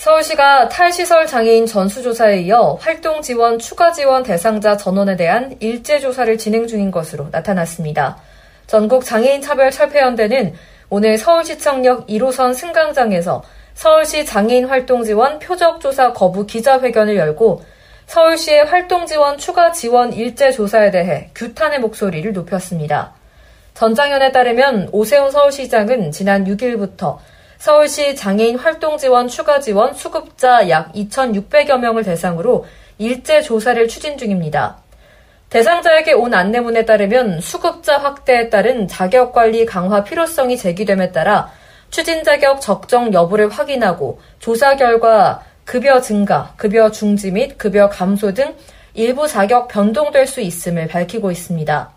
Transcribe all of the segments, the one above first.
서울시가 탈시설 장애인 전수조사에 이어 활동 지원 추가 지원 대상자 전원에 대한 일제 조사를 진행 중인 것으로 나타났습니다. 전국 장애인 차별 철폐연대는 오늘 서울시청역 1호선 승강장에서 서울시 장애인 활동 지원 표적 조사 거부 기자회견을 열고 서울시의 활동 지원 추가 지원 일제 조사에 대해 규탄의 목소리를 높였습니다. 전장현에 따르면 오세훈 서울시장은 지난 6일부터 서울시 장애인 활동 지원 추가 지원 수급자 약 2,600여 명을 대상으로 일제 조사를 추진 중입니다. 대상자에게 온 안내문에 따르면 수급자 확대에 따른 자격 관리 강화 필요성이 제기됨에 따라 추진 자격 적정 여부를 확인하고 조사 결과 급여 증가, 급여 중지 및 급여 감소 등 일부 자격 변동될 수 있음을 밝히고 있습니다.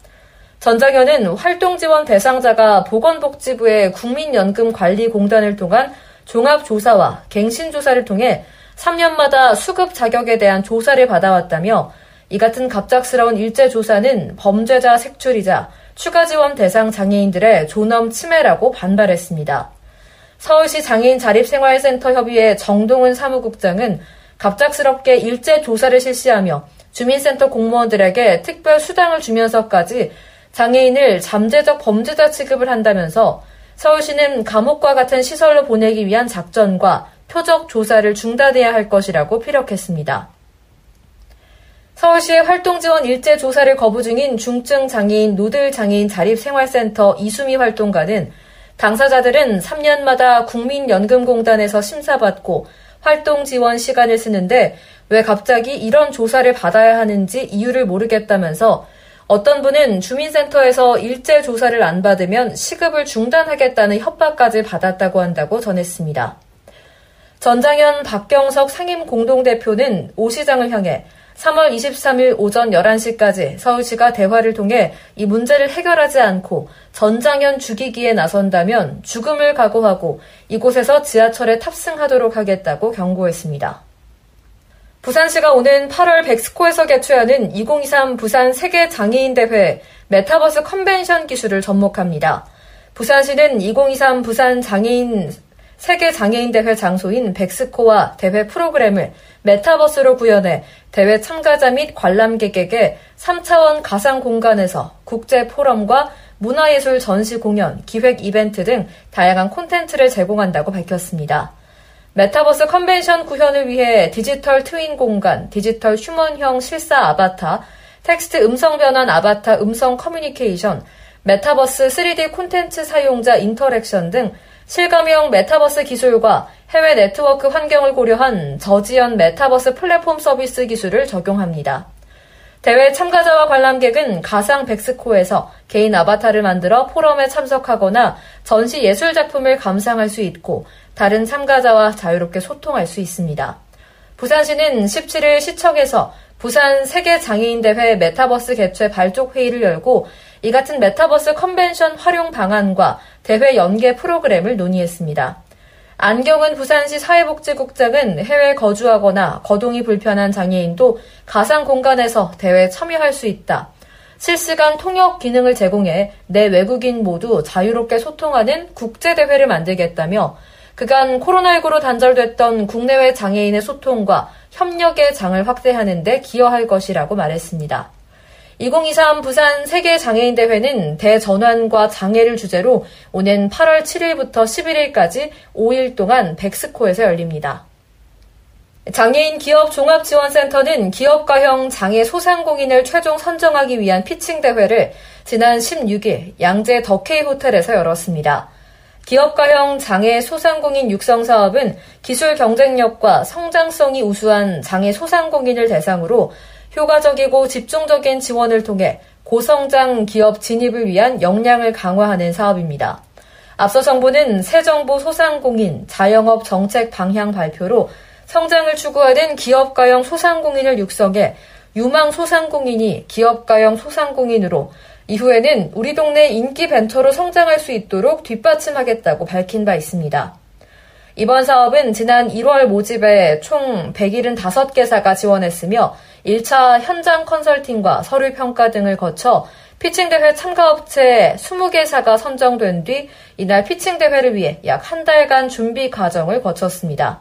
전장현은 활동 지원 대상자가 보건복지부의 국민연금관리공단을 통한 종합조사와 갱신조사를 통해 3년마다 수급 자격에 대한 조사를 받아왔다며 이 같은 갑작스러운 일제 조사는 범죄자 색출이자 추가 지원 대상 장애인들의 존엄 침해라고 반발했습니다. 서울시 장애인 자립생활센터 협의회 정동은 사무국장은 갑작스럽게 일제 조사를 실시하며 주민센터 공무원들에게 특별 수당을 주면서까지 장애인을 잠재적 범죄자 취급을 한다면서 서울시는 감옥과 같은 시설로 보내기 위한 작전과 표적 조사를 중단해야 할 것이라고 피력했습니다. 서울시의 활동 지원 일제 조사를 거부 중인 중증 장애인 노들 장애인 자립생활센터 이수미 활동가는 당사자들은 3년마다 국민연금공단에서 심사받고 활동 지원 시간을 쓰는데 왜 갑자기 이런 조사를 받아야 하는지 이유를 모르겠다면서 어떤 분은 주민센터에서 일제 조사를 안 받으면 시급을 중단하겠다는 협박까지 받았다고 한다고 전했습니다. 전장현 박경석 상임 공동대표는 오 시장을 향해 3월 23일 오전 11시까지 서울시가 대화를 통해 이 문제를 해결하지 않고 전장현 죽이기에 나선다면 죽음을 각오하고 이곳에서 지하철에 탑승하도록 하겠다고 경고했습니다. 부산시가 오는 8월 벡스코에서 개최하는 2023 부산 세계 장애인 대회 메타버스 컨벤션 기술을 접목합니다. 부산시는 2023 부산 장애인 세계 장애인 대회 장소인 벡스코와 대회 프로그램을 메타버스로 구현해 대회 참가자 및 관람객에게 3차원 가상 공간에서 국제 포럼과 문화예술 전시 공연, 기획 이벤트 등 다양한 콘텐츠를 제공한다고 밝혔습니다. 메타버스 컨벤션 구현을 위해 디지털 트윈 공간, 디지털 휴먼형 실사 아바타, 텍스트 음성 변환 아바타 음성 커뮤니케이션, 메타버스 3D 콘텐츠 사용자 interaction 등 실감형 메타버스 기술과 해외 네트워크 환경을 고려한 저지연 메타버스 플랫폼 서비스 기술을 적용합니다. 대회 참가자와 관람객은 가상 벡스코에서 개인 아바타를 만들어 포럼에 참석하거나 전시 예술 작품을 감상할 수 있고 다른 참가자와 자유롭게 소통할 수 있습니다. 부산시는 17일 시청에서 부산 세계장애인대회 메타버스 개최 발족 회의를 열고 이 같은 메타버스 컨벤션 활용 방안과 대회 연계 프로그램을 논의했습니다. 안경은 부산시 사회복지국장은 해외 거주하거나 거동이 불편한 장애인도 가상 공간에서 대회에 참여할 수 있다. 실시간 통역 기능을 제공해 내 외국인 모두 자유롭게 소통하는 국제대회를 만들겠다며 그간 코로나19로 단절됐던 국내외 장애인의 소통과 협력의 장을 확대하는 데 기여할 것이라고 말했습니다. 2023 부산 세계장애인 대회는 대전환과 장애를 주제로 오는 8월 7일부터 11일까지 5일 동안 백스코에서 열립니다. 장애인 기업 종합지원센터는 기업가형 장애 소상공인을 최종 선정하기 위한 피칭 대회를 지난 16일 양재 더케이 호텔에서 열었습니다. 기업가형 장애 소상공인 육성 사업은 기술 경쟁력과 성장성이 우수한 장애 소상공인을 대상으로 효과적이고 집중적인 지원을 통해 고성장 기업 진입을 위한 역량을 강화하는 사업입니다. 앞서 정부는 새 정부 소상공인 자영업 정책 방향 발표로 성장을 추구하는 기업가형 소상공인을 육성해 유망 소상공인이 기업가형 소상공인으로 이후에는 우리 동네 인기 벤처로 성장할 수 있도록 뒷받침하겠다고 밝힌 바 있습니다. 이번 사업은 지난 1월 모집에 총 175개사가 지원했으며 1차 현장 컨설팅과 서류 평가 등을 거쳐 피칭대회 참가업체 20개사가 선정된 뒤 이날 피칭대회를 위해 약 한 달간 준비 과정을 거쳤습니다.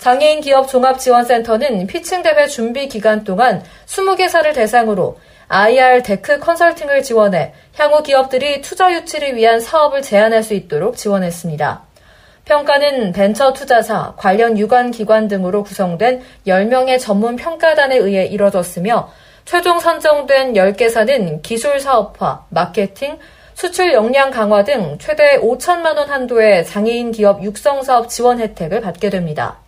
장애인 기업 종합지원센터는 피칭 대회 준비 기간 동안 20개사를 대상으로 IR deck 컨설팅을 지원해 향후 기업들이 투자 유치를 위한 사업을 제안할 수 있도록 지원했습니다. 평가는 벤처 투자사, 관련 유관 기관 등으로 구성된 10명의 전문 평가단에 의해 이뤄졌으며 최종 선정된 10개사는 기술 사업화, 마케팅, 수출 역량 강화 등 최대 5천만 원 한도의 장애인 기업 육성 사업 지원 혜택을 받게 됩니다.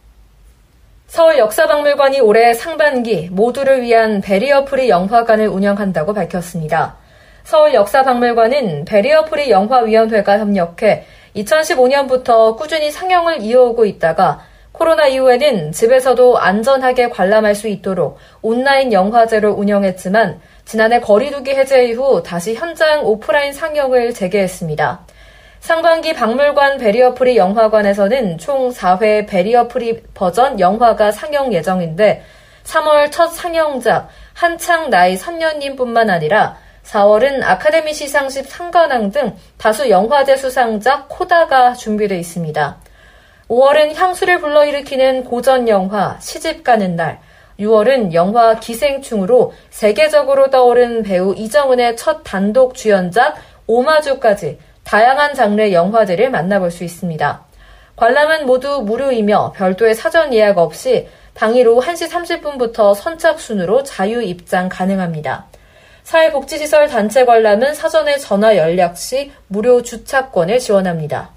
서울 역사박물관이 올해 상반기 모두를 위한 배리어 프리 영화관을 운영한다고 밝혔습니다. 서울 역사박물관은 배리어 프리 영화위원회가 협력해 2015년부터 꾸준히 상영을 이어오고 있다가 코로나 이후에는 집에서도 안전하게 관람할 수 있도록 온라인 영화제를 운영했지만 지난해 거리두기 해제 이후 다시 현장 오프라인 상영을 재개했습니다. 상반기 박물관 배리어프리 영화관에서는 총 4회 배리어프리 버전 영화가 상영 예정인데 3월 첫 상영작 한창 나이 선녀님뿐만 아니라 4월은 아카데미 시상식 상관왕 등 다수 영화제 수상작 코다가 준비되어 있습니다. 5월은 향수를 불러일으키는 고전 영화 시집 가는 날, 6월은 영화 기생충으로 세계적으로 떠오른 배우 이정은의 첫 단독 주연작 오마주까지 다양한 장르의 영화들을 만나볼 수 있습니다. 관람은 모두 무료이며 별도의 사전 예약 없이 당일 오후 1시 30분부터 선착순으로 자유 입장 가능합니다. 사회복지시설 단체 관람은 사전에 전화 연락 시 무료 주차권을 지원합니다.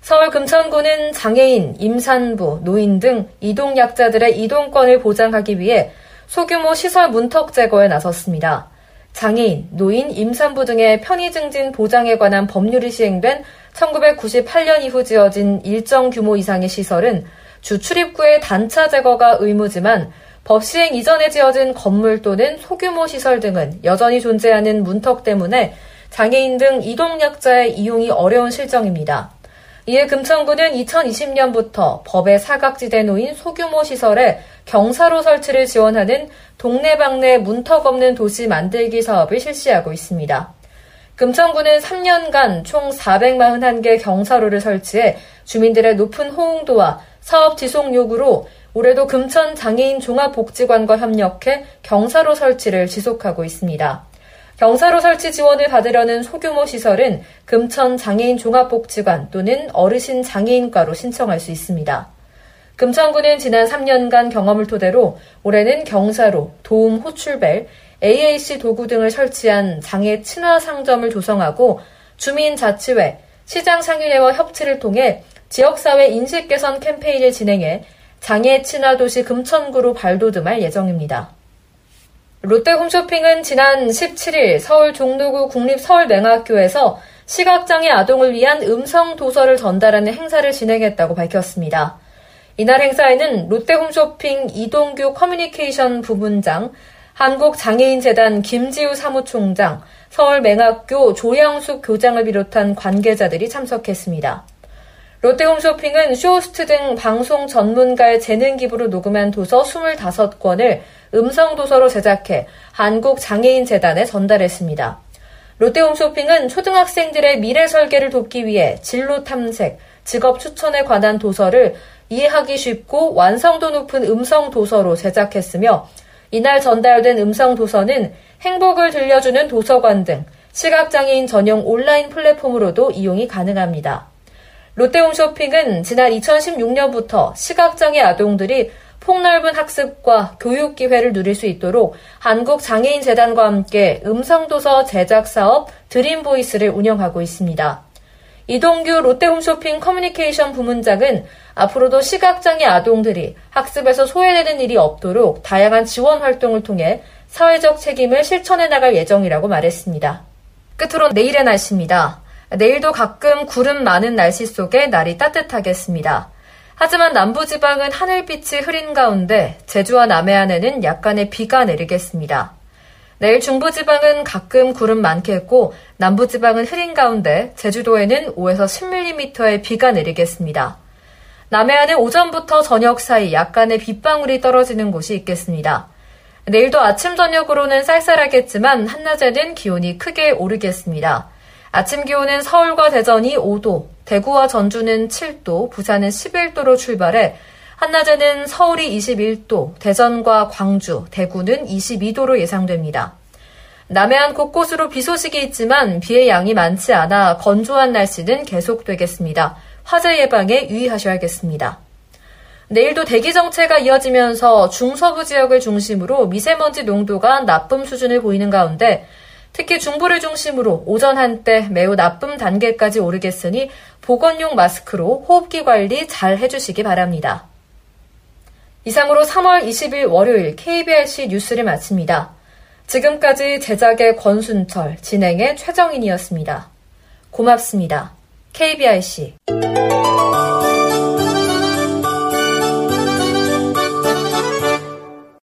서울 금천구는 장애인, 임산부, 노인 등 이동약자들의 이동권을 보장하기 위해 소규모 시설 문턱 제거에 나섰습니다. 장애인, 노인, 임산부 등의 편의 증진 보장에 관한 법률이 시행된 1998년 이후 지어진 일정 규모 이상의 시설은 주 출입구의 단차 제거가 의무지만 법 시행 이전에 지어진 건물 또는 소규모 시설 등은 여전히 존재하는 문턱 때문에 장애인 등 이동약자의 이용이 어려운 실정입니다. 이에 금천구는 2020년부터 법의 사각지대 놓인 소규모 시설에 경사로 설치를 지원하는 동네방네 문턱 없는 도시 만들기 사업을 실시하고 있습니다. 금천구는 3년간 총 441개 경사로를 설치해 주민들의 높은 호응도와 사업 지속 요구로 올해도 금천 장애인 종합복지관과 협력해 경사로 설치를 지속하고 있습니다. 경사로 설치 지원을 받으려는 소규모 시설은 금천 장애인 종합복지관 또는 어르신 장애인과로 신청할 수 있습니다. 금천구는 지난 3년간 경험을 토대로 올해는 경사로, 도움 호출벨, AAC 도구 등을 설치한 장애 친화 상점을 조성하고 주민자치회, 시장 상인회와 협치를 통해 지역사회 인식 개선 캠페인을 진행해 장애 친화 도시 금천구로 발돋움할 예정입니다. 롯데 홈쇼핑은 지난 17일 서울 종로구 국립서울맹학교에서 시각장애 아동을 위한 음성 도서를 전달하는 행사를 진행했다고 밝혔습니다. 이날 행사에는 롯데홈쇼핑 이동규 커뮤니케이션 부문장, 한국장애인재단 김지우 사무총장, 서울맹학교 조양숙 교장을 비롯한 관계자들이 참석했습니다. 롯데홈쇼핑은 쇼호스트 등 방송 전문가의 재능 기부로 녹음한 도서 25권을 음성 도서로 제작해 한국 장애인 재단에 전달했습니다. 롯데홈쇼핑은 초등학생들의 미래 설계를 돕기 위해 진로 탐색, 직업 추천에 관한 도서를 이해하기 쉽고 완성도 높은 음성 도서로 제작했으며 이날 전달된 음성 도서는 행복을 들려주는 도서관 등 시각장애인 전용 온라인 플랫폼으로도 이용이 가능합니다. 롯데홈쇼핑은 지난 2016년부터 시각장애 아동들이 폭넓은 학습과 교육 기회를 누릴 수 있도록 한국장애인재단과 함께 음성도서 제작 사업 드림보이스를 운영하고 있습니다. 이동규 롯데홈쇼핑 커뮤니케이션 부문장은 앞으로도 시각장애 아동들이 학습에서 소외되는 일이 없도록 다양한 지원 활동을 통해 사회적 책임을 실천해 나갈 예정이라고 말했습니다. 끝으로 내일의 날씨입니다. 내일도 가끔 구름 많은 날씨 속에 날이 따뜻하겠습니다. 하지만 남부지방은 하늘빛이 흐린 가운데 제주와 남해안에는 약간의 비가 내리겠습니다. 내일 중부지방은 가끔 구름 많겠고 남부지방은 흐린 가운데 제주도에는 5에서 10mm의 비가 내리겠습니다. 남해안은 오전부터 저녁 사이 약간의 빗방울이 떨어지는 곳이 있겠습니다. 내일도 아침 저녁으로는 쌀쌀하겠지만 한낮에는 기온이 크게 오르겠습니다. 아침 기온은 서울과 대전이 5도, 대구와 전주는 7도, 부산은 11도로 출발해 한낮에는 서울이 21도, 대전과 광주, 대구는 22도로 예상됩니다. 남해안 곳곳으로 비 소식이 있지만 비의 양이 많지 않아 건조한 날씨는 계속되겠습니다. 화재 예방에 유의하셔야겠습니다. 내일도 대기 정체가 이어지면서 중서부 지역을 중심으로 미세먼지 농도가 나쁨 수준을 보이는 가운데 특히 중부를 중심으로 오전 한때 매우 나쁨 단계까지 오르겠으니 보건용 마스크로 호흡기 관리 잘 해주시기 바랍니다. 이상으로 3월 20일 월요일 KBRC 뉴스를 마칩니다. 지금까지 제작의 권순철, 진행의 최정인이었습니다. 고맙습니다. KBRC